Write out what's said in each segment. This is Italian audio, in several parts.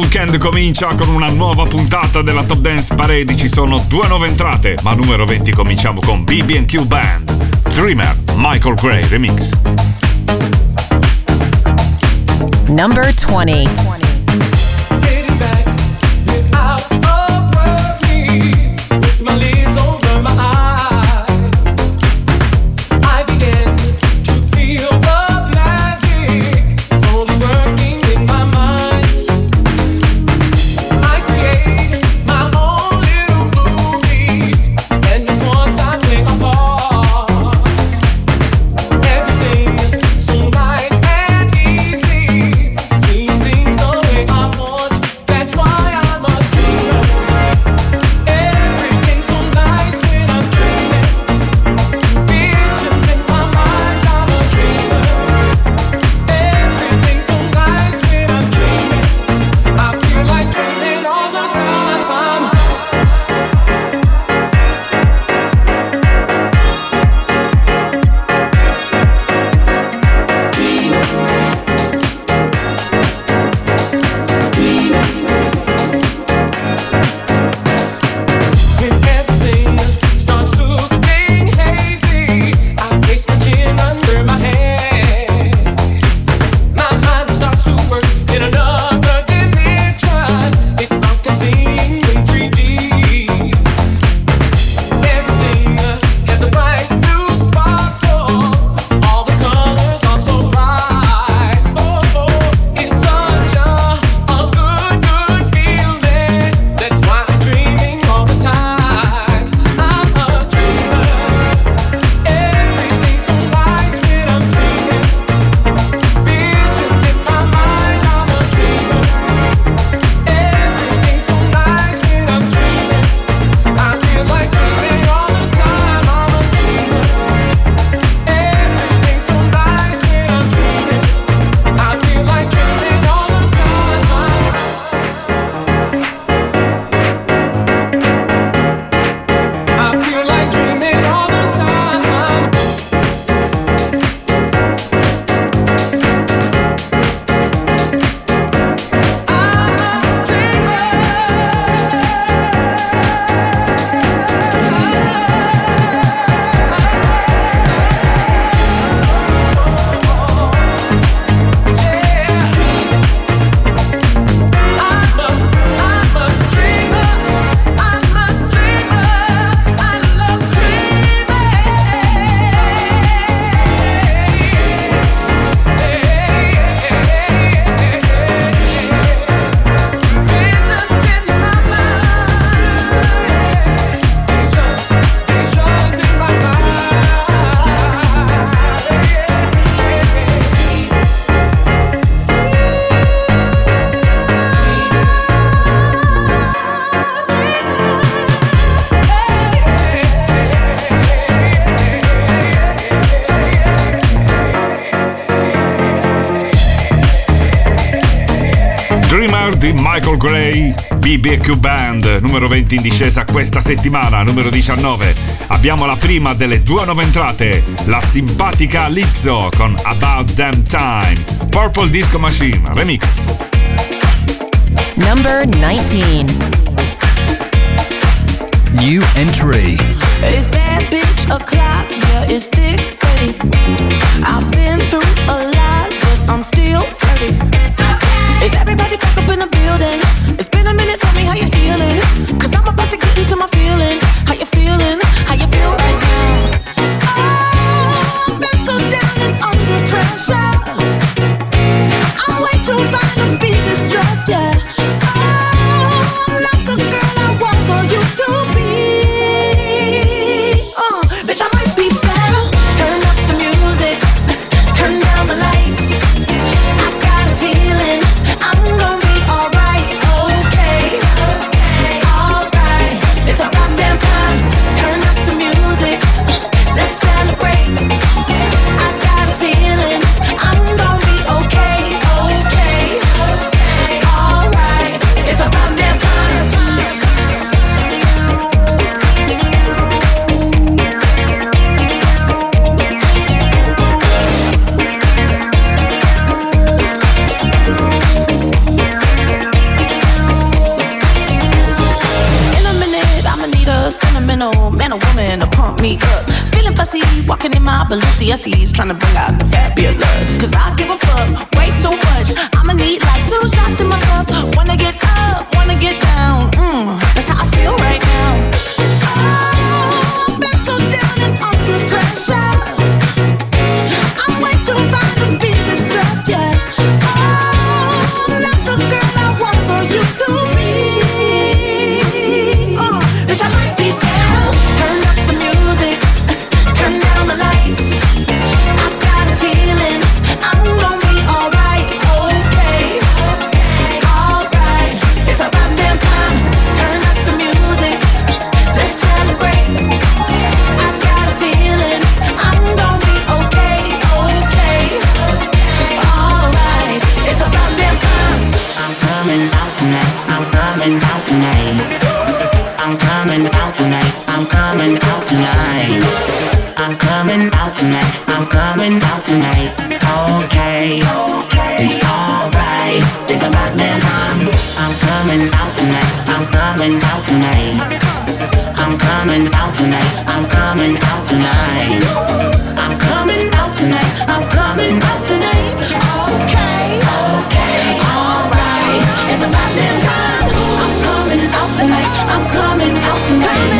weekend comincia con una nuova puntata della Top Dance Parade. Ci sono due nuove entrate, ma numero 20 cominciamo con BB&Q Band. Dreamer, Michael Gray Remix. Number 20. BBQ Band, numero 20 in discesa questa settimana, numero 19. Abbiamo la prima delle due nuove entrate, la simpatica Lizzo con About Damn Time, Purple Disco Machine, remix. Number 19. New entry. It's bad bitch o'clock, yeah, it's thick, I've been through a lot, but I'm still flirty. Is everybody back up in the building? It's been a minute, how you feeling. Cause I'm about to get into my coming out tonight. I'm coming out tonight. I'm coming out tonight. Okay, okay, alright. It's about time. I'm coming out tonight. I'm coming out tonight.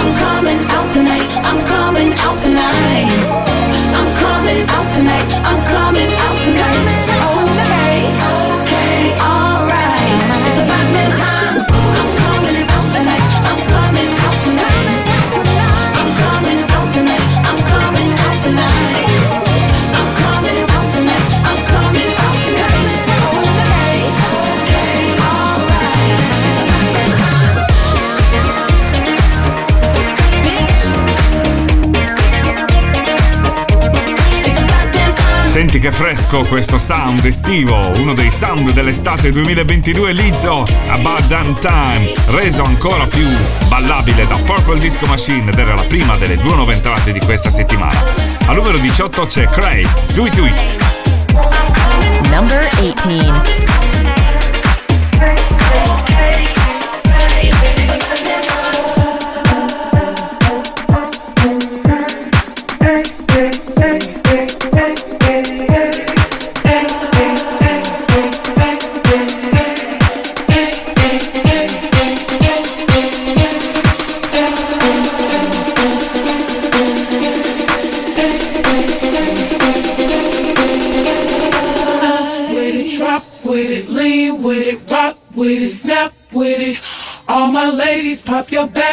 I'm coming out tonight. I'm coming out tonight. I'm coming out tonight. I'm fresco questo sound estivo, uno dei sound dell'estate 2022 Lizzo, About Damn Time, reso ancora più ballabile da Purple Disco Machine ed era la prima delle due nuove entrate di questa settimana. Al numero 18 c'è Craze, Do It To It. Number 18. up your back.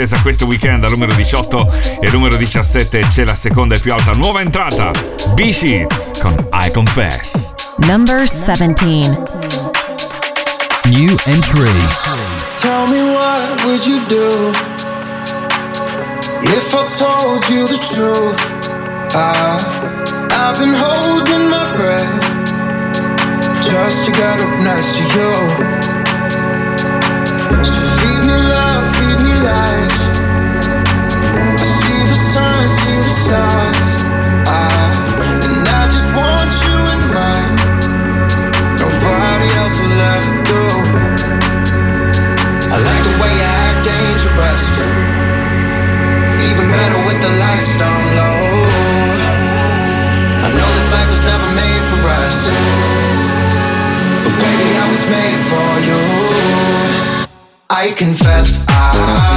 discesa questo weekend al numero 18 e al numero 17 c'è la seconda e più alta nuova entrata, B-Sheets con I Confess. Number 17 New entry. Tell me what would you do if I told you the truth? I, I've been holding my breath just to get up nice to you. So feed me love, feed me life. us down low. I know this life was never made for us, but baby, I was made for you. I confess I.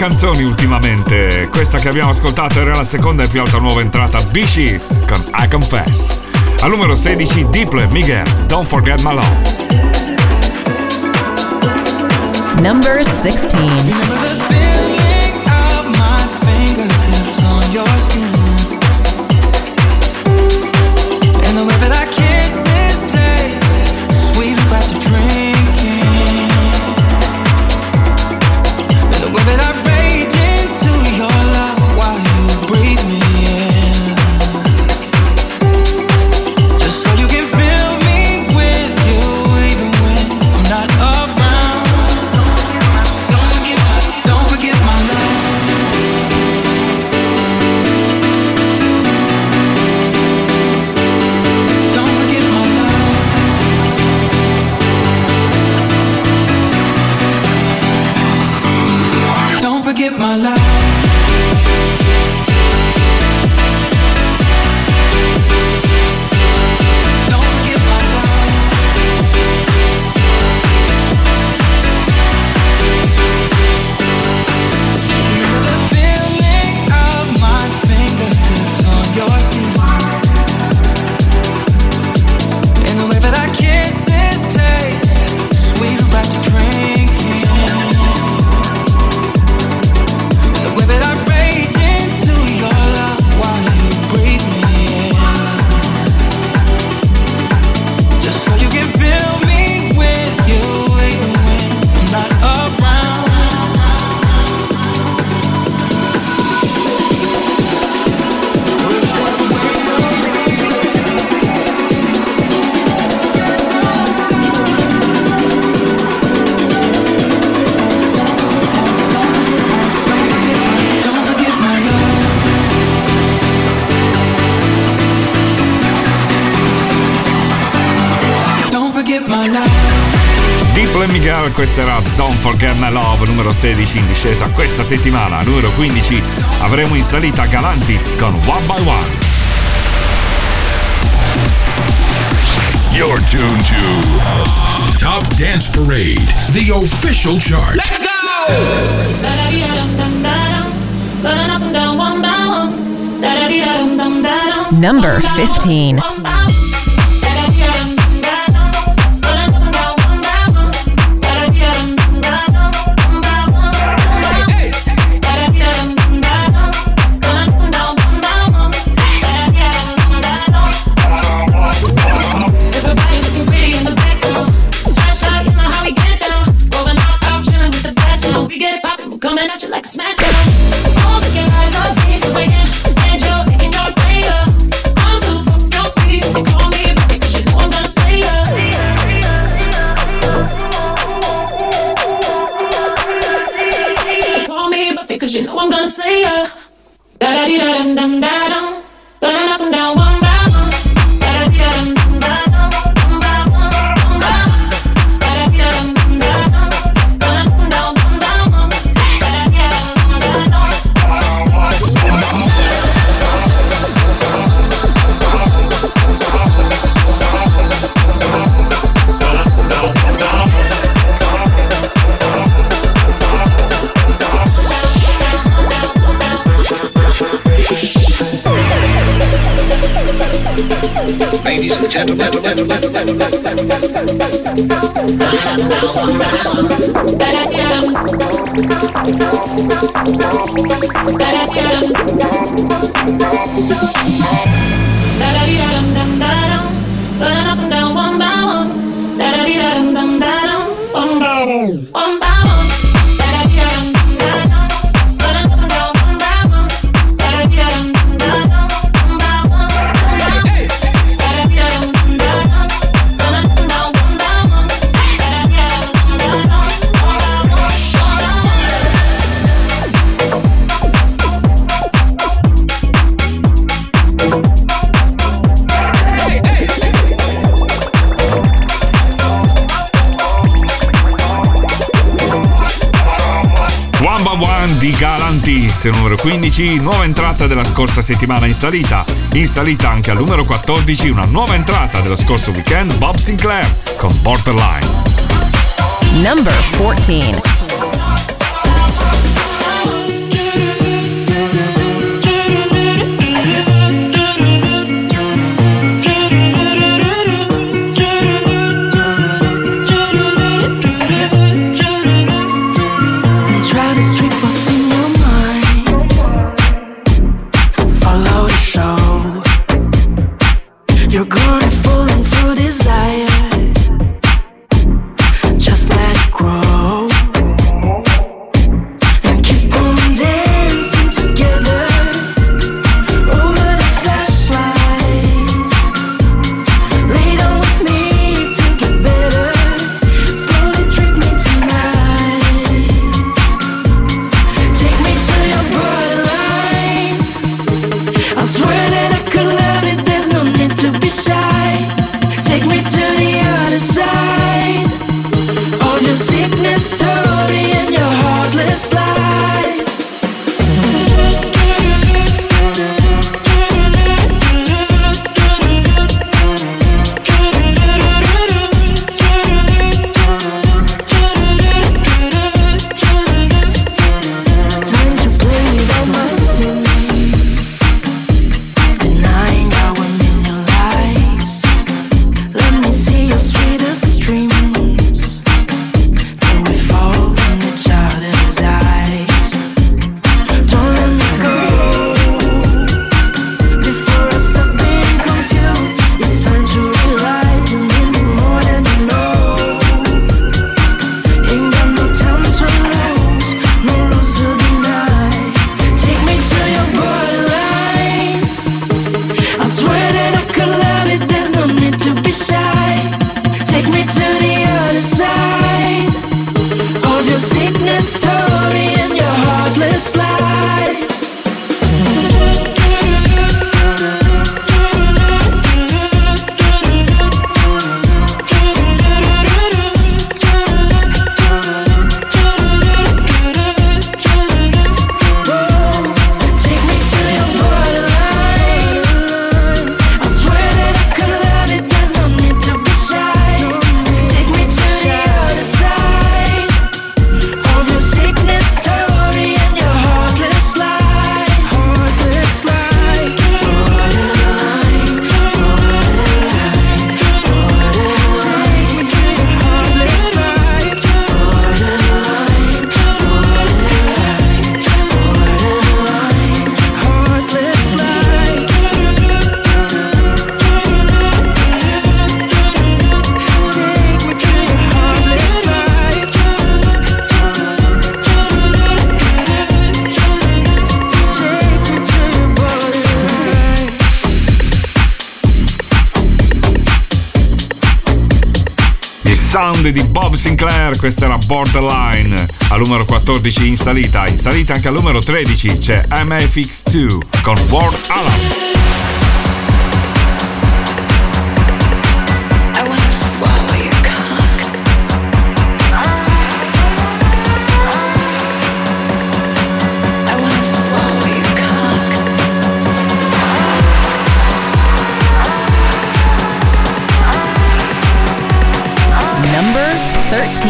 canzoni ultimamente. Questa che abbiamo ascoltato era la seconda e più alta nuova entrata B-Sheets con I Confess. Al numero 16 Diple Miguel, Don't Forget My Love. Number 16. Girl Love numero 16 in discesa questa settimana, numero 15 avremo in salita Galantis con One by One. You're tuned to Top Dance Parade, the official chart. Let's go! Number 15. classe numero 15, nuova entrata della scorsa settimana in salita. In salita anche al numero 14 una nuova entrata dello scorso weekend Bob Sinclair con Borderline. Number 14 sound di Bob Sinclair, questa era Borderline, al numero 14 in salita, in salita anche al numero 13 c'è MFX2 con World Alarm.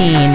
2019.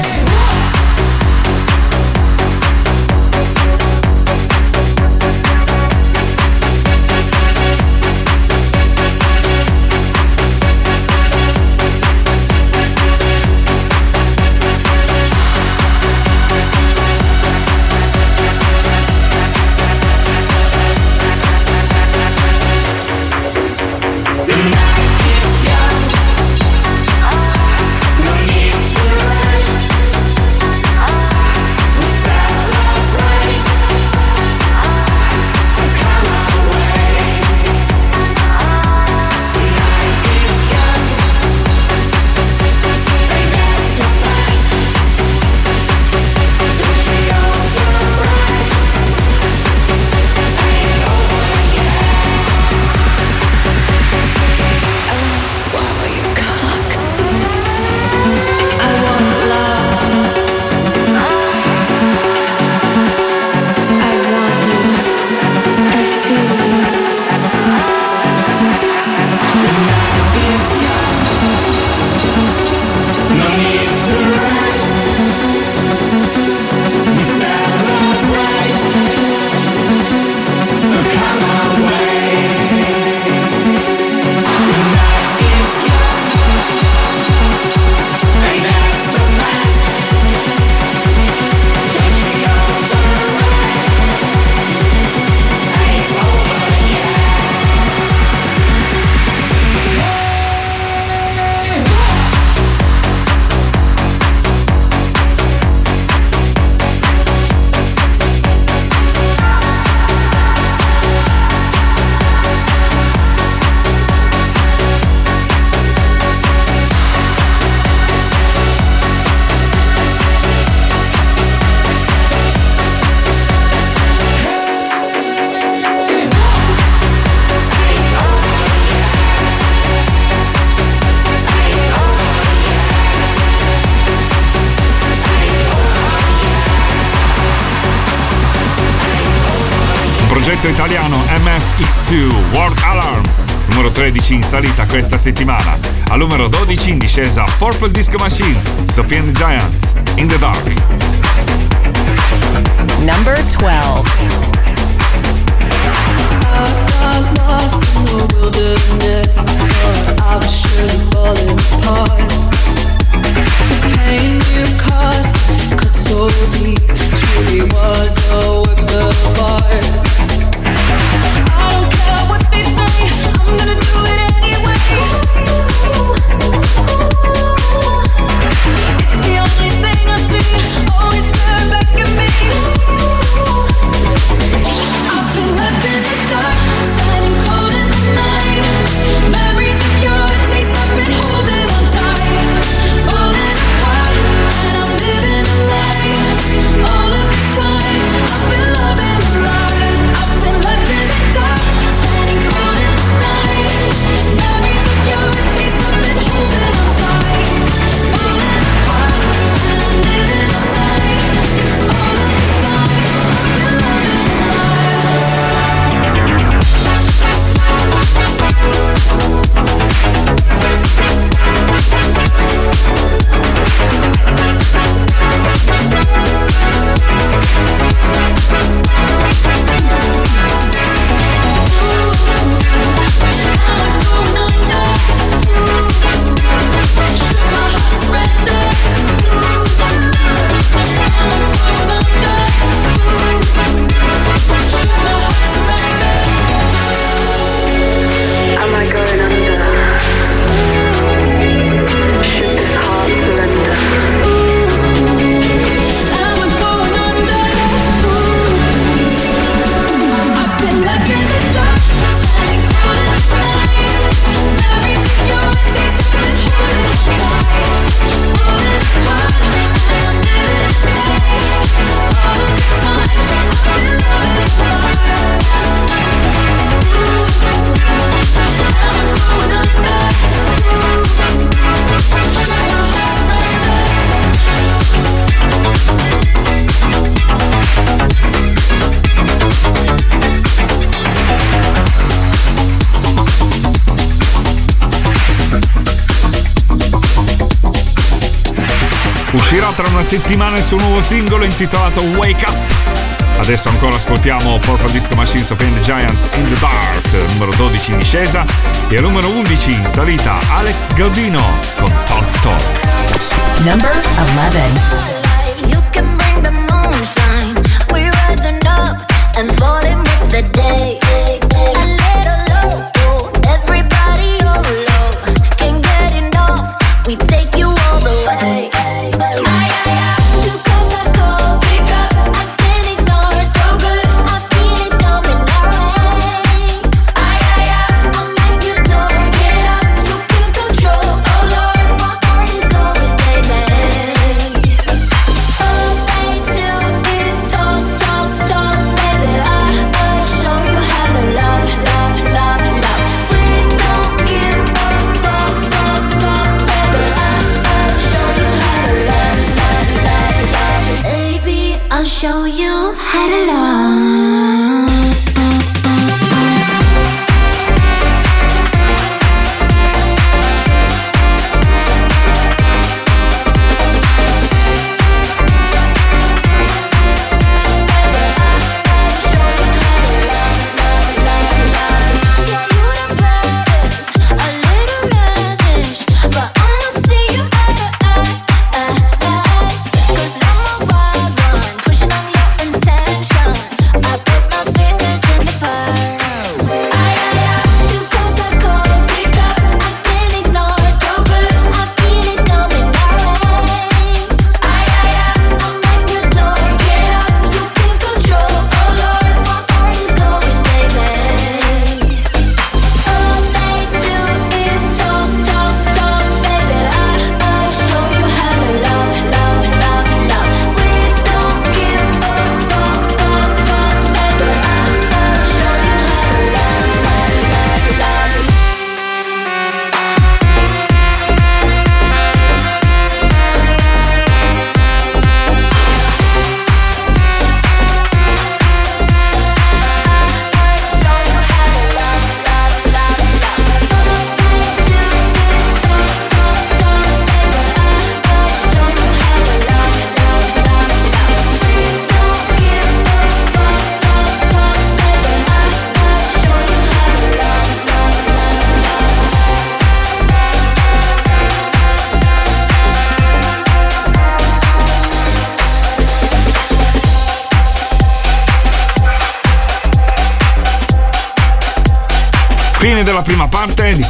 13 in salita questa settimana. Al numero 12 in discesa Purple Disco Machine, Sophie and the Giants, In the Dark. Number 12. I got lost in the wilderness, but I was surely falling apart. Pain you caused cut so deep, truly was a work uscirà tra una settimana il suo nuovo singolo intitolato Wake Up. Adesso ancora ascoltiamo Purple Disco Machines of the Giants in the Dark, numero 12 in discesa, e numero 11 in salita Alex Gaudino con Talk Talk. Number 11 and falling with the day.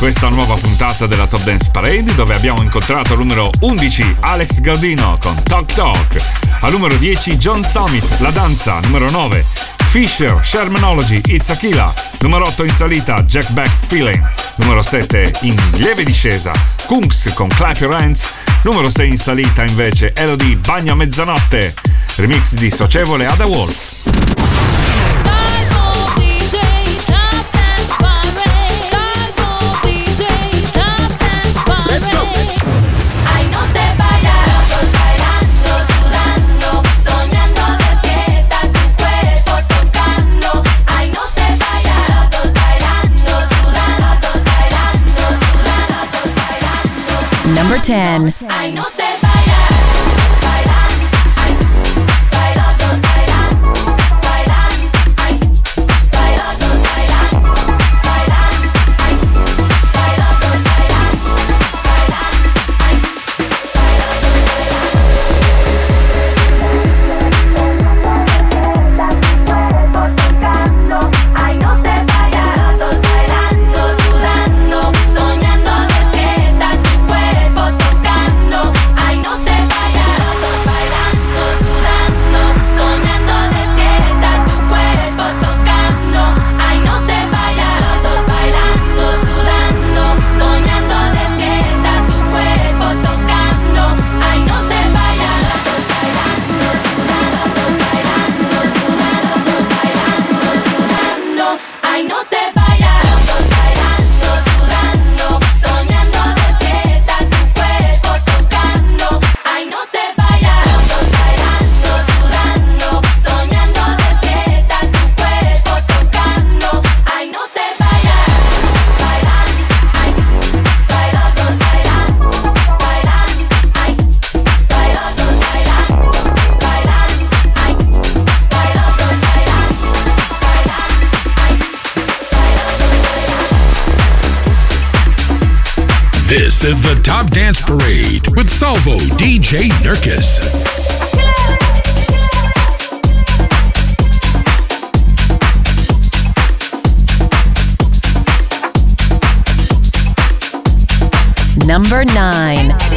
questa nuova puntata della Top Dance Parade dove abbiamo incontrato al numero 11 Alex Gardino con Talk Talk, al numero 10 John Summit, La Danza, numero 9 Fisher, Shermanology, It's Aquila, numero 8 in salita Jack Back Feeling, numero 7 in lieve discesa Kunks con Clap Your Hands, numero 6 in salita invece Elodie Bagno a Mezzanotte, remix di Socievole Ada Wolf. 10. This is the Top Dance Parade with Salvo DJ Nurkis. Number 9.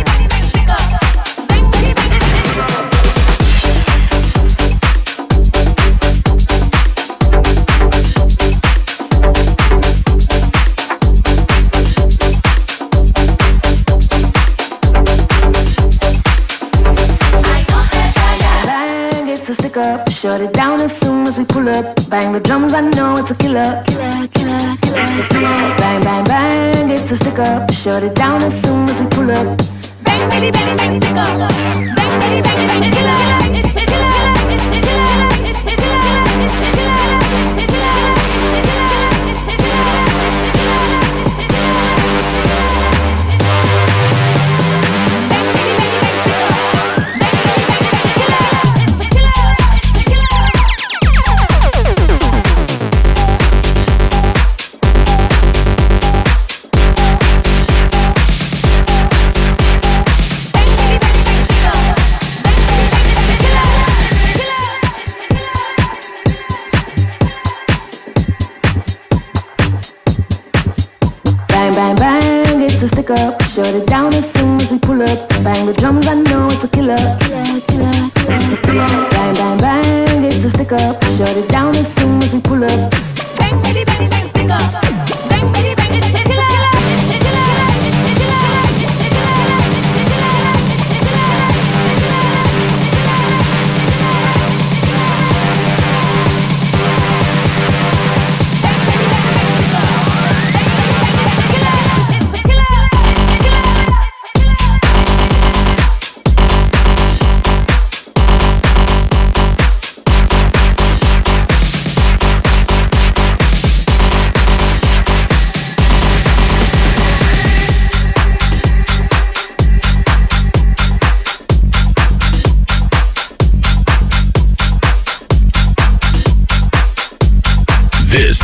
The drums, I know it's a killer. Killer, killer, killer. It's a killer. Bang, bang, bang, it's a stick up. Shut it down Shut it down as soon as we pull up. Bang, bang, bang, bang, stick up.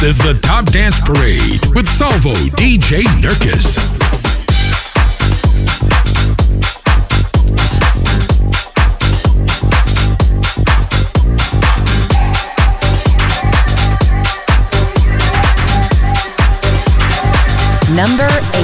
Is the Top Dance Parade with Salvo DJ Nurkis. Number 8.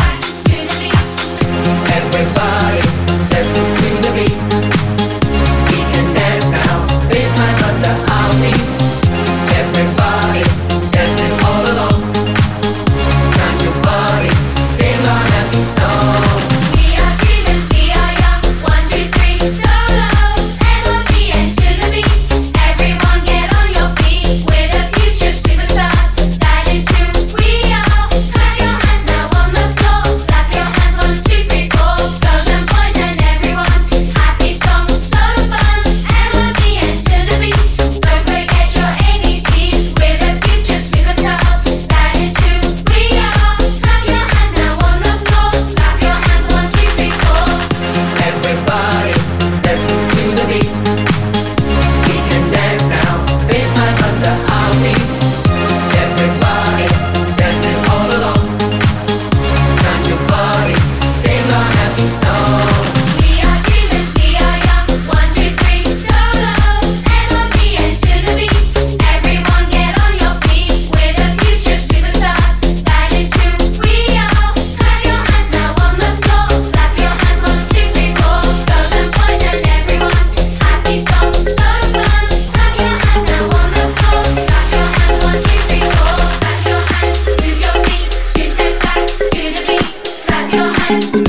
Yes.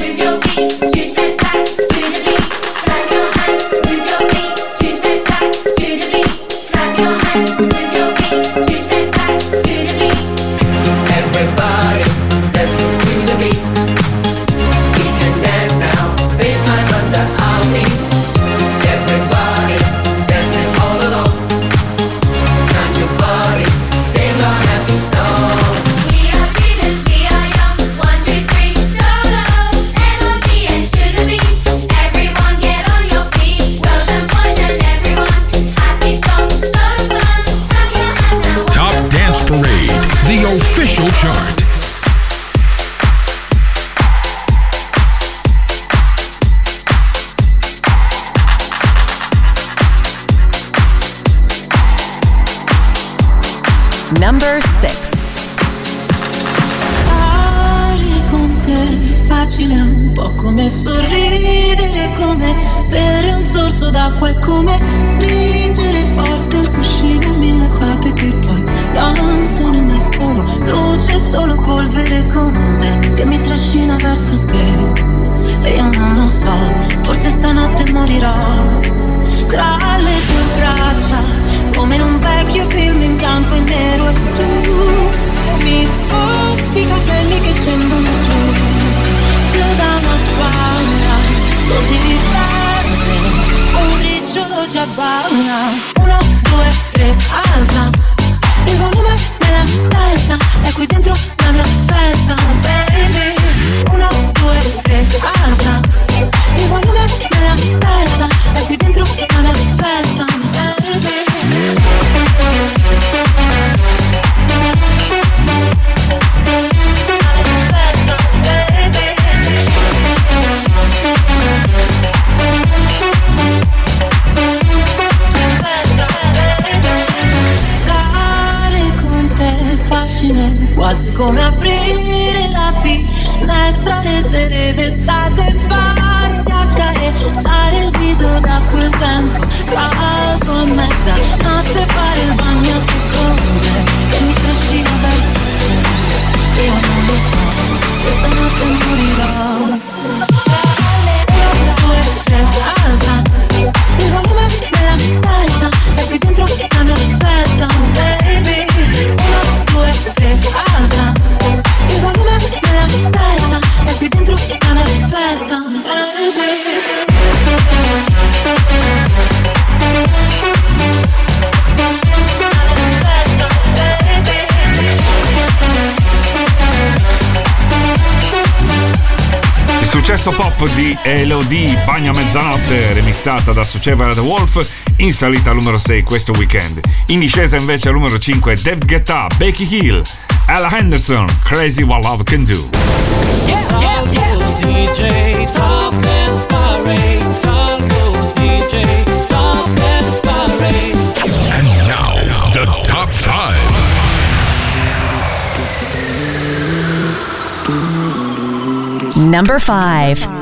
Elodie, Bagna Mezzanotte, remixata da Suceva The Wolf, in salita al numero 6 questo weekend. In discesa invece al numero 5 Dave Guetta, Becky Hill, Ella Henderson, Crazy What Love Can Do. Yeah, yeah, yeah. And now, the top 5. Number 5.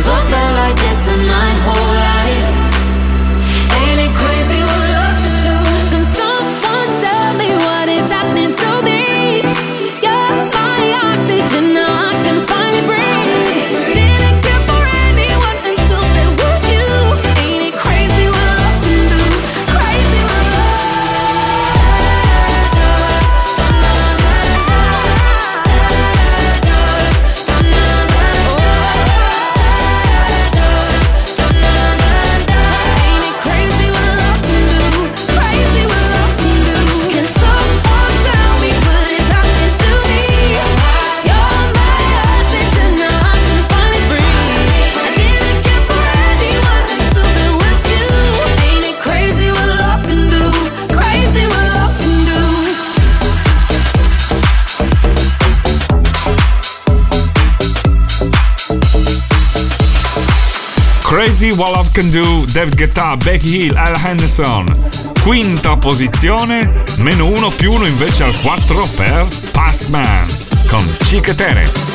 Never felt like this in my whole life. Crazy What Love Can Do, David Guetta, Becky Hill, Al Henderson. Quinta posizione, meno uno più uno invece al 4 per Past Man con Cicatere.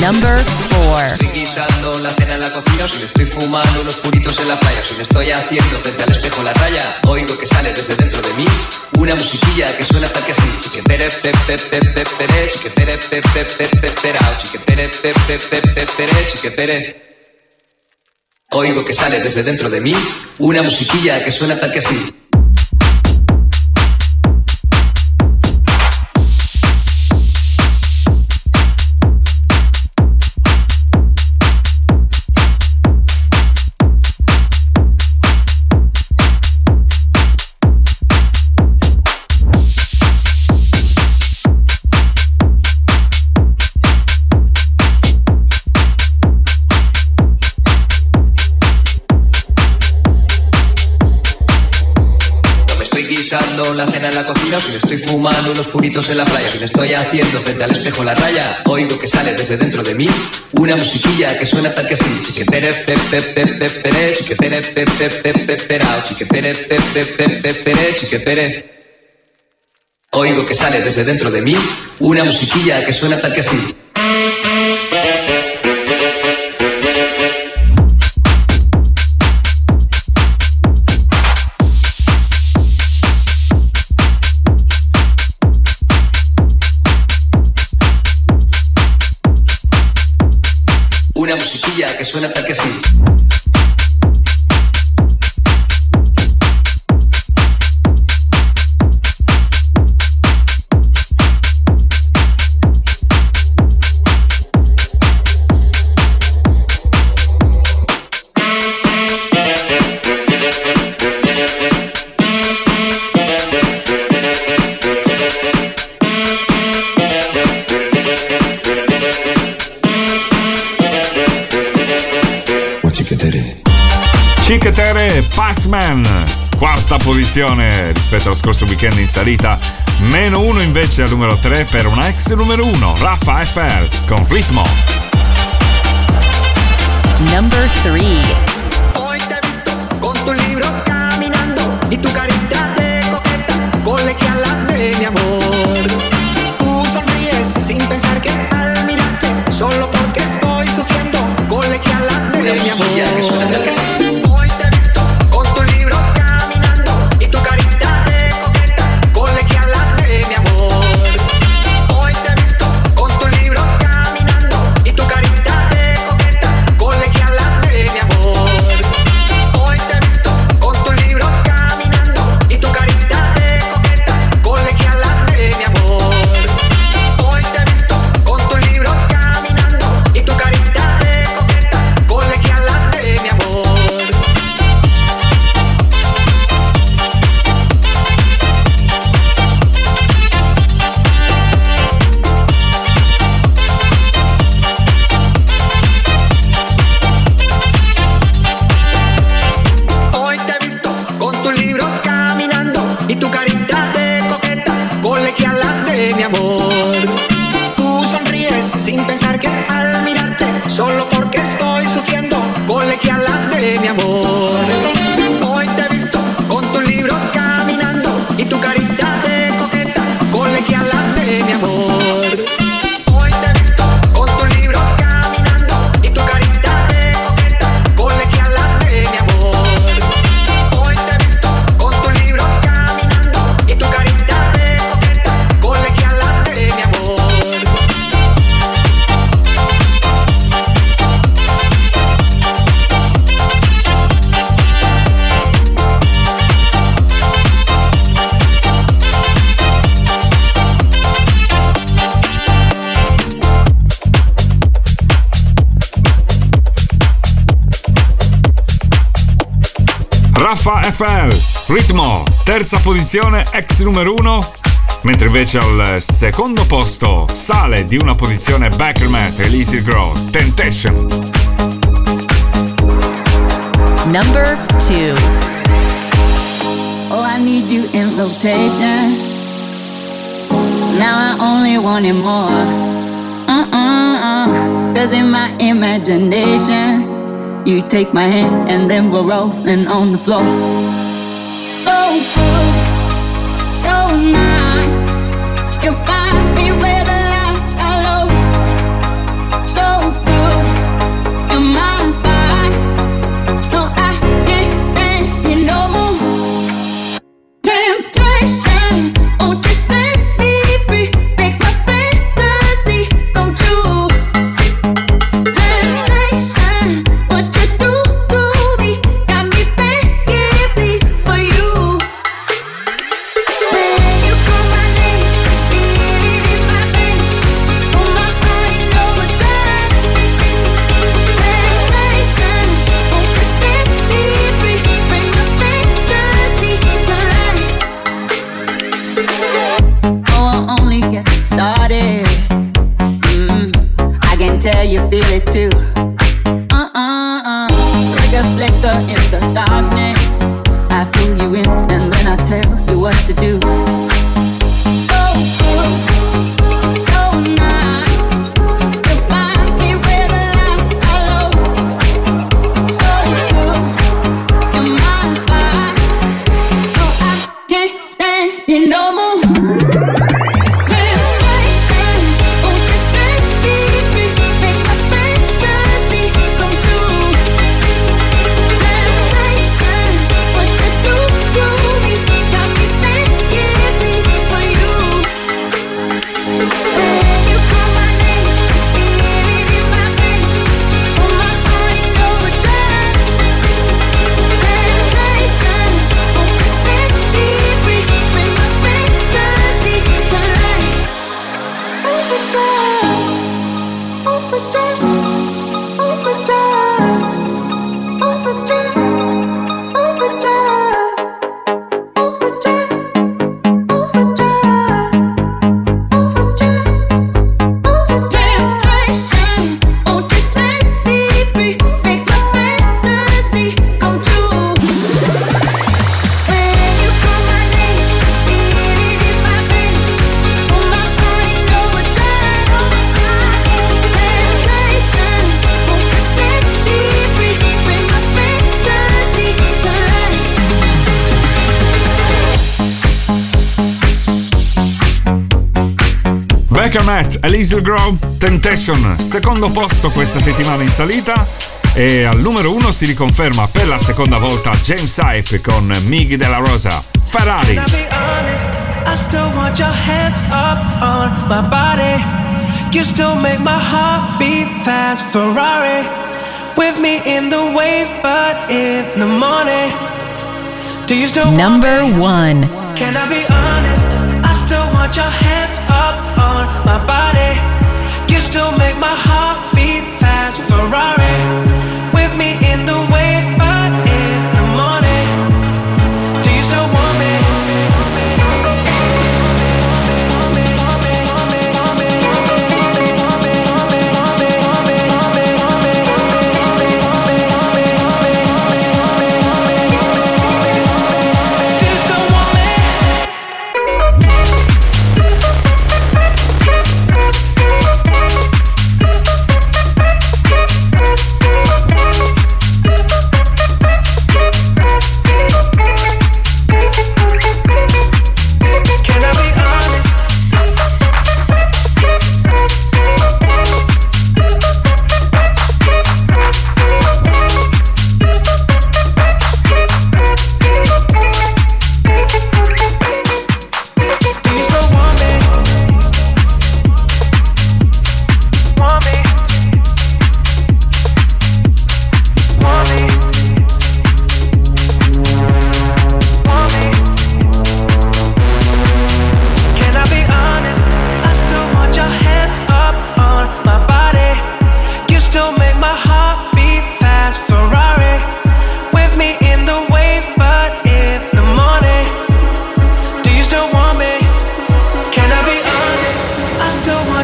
Number 4. Estoy guisando la cena en la cocina, si me estoy fumando unos puritos en la playa, si me estoy haciendo frente al espejo la raya, oigo que sale desde dentro de mí una musiquilla que suena tal que así. Chiquetere, pe, pe, pe, pe, pere, chiquetere, pe, pe, pe, pe, perao, chiquetere, pe, pe, pere, chiquetere. Oigo que sale desde dentro de mí una musiquilla que suena tal que así. Puritos en la playa, si me estoy haciendo frente al espejo la raya, oigo que sale desde dentro de mí una musiquilla que suena tal que así. Chiquetere, pe, pe, pe, pe, pere, chiquetere, pe, pe, pe, pe, perao, chiquetere, pe, pe, pe, pe, pere, chiquetere. Oigo que sale desde dentro de mí una musiquilla que suena tal que así. posizione rispetto allo scorso weekend in salita, meno 1 invece al numero 3 per un ex numero 1, Rafa Eiffel, con ritmo. Number 3 Alfa FL, Ritmo, terza posizione, ex numero uno. mentre invece al secondo posto sale di una posizione Beckermat e Lizzy Grow, Temptation. Number 2 Oh, I need you in rotation. Now I only want it more. Uh-uh-uh. Cause in my imagination. You take my hand and then we're rolling on the floor. So cool, so nice. Elise Grove, Temptation, secondo posto questa settimana in salita. E al numero uno si riconferma per la seconda volta James Hype con Miggy della Rosa, Ferrari. I still want your hands up on my body. You still make my heart beat fast, Ferrari. With me in the wave, but in the morning. Do you still Number one. Can I be honest? want your hands up on my body. You still make my heart beat fast, Ferrari.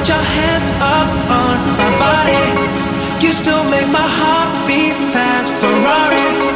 Your hands up on my body. You still make my heart beat fast, Ferrari.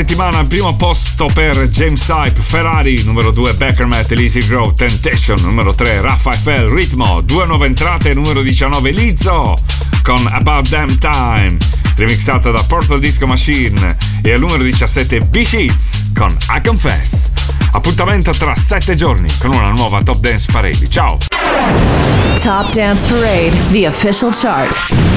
Settimana al primo posto per James Hype, Ferrari, numero 2 Beckermat, Easy Grow, Temptation, numero 3 Raffaele Ritmo, due nuove entrate, numero 19 Lizzo con About Damn Time, remixata da Purple Disco Machine e al numero 17 B-Sheets con I Confess. Appuntamento tra 7 giorni con una nuova Top Dance Parade. Ciao! Top Dance Parade, the official chart.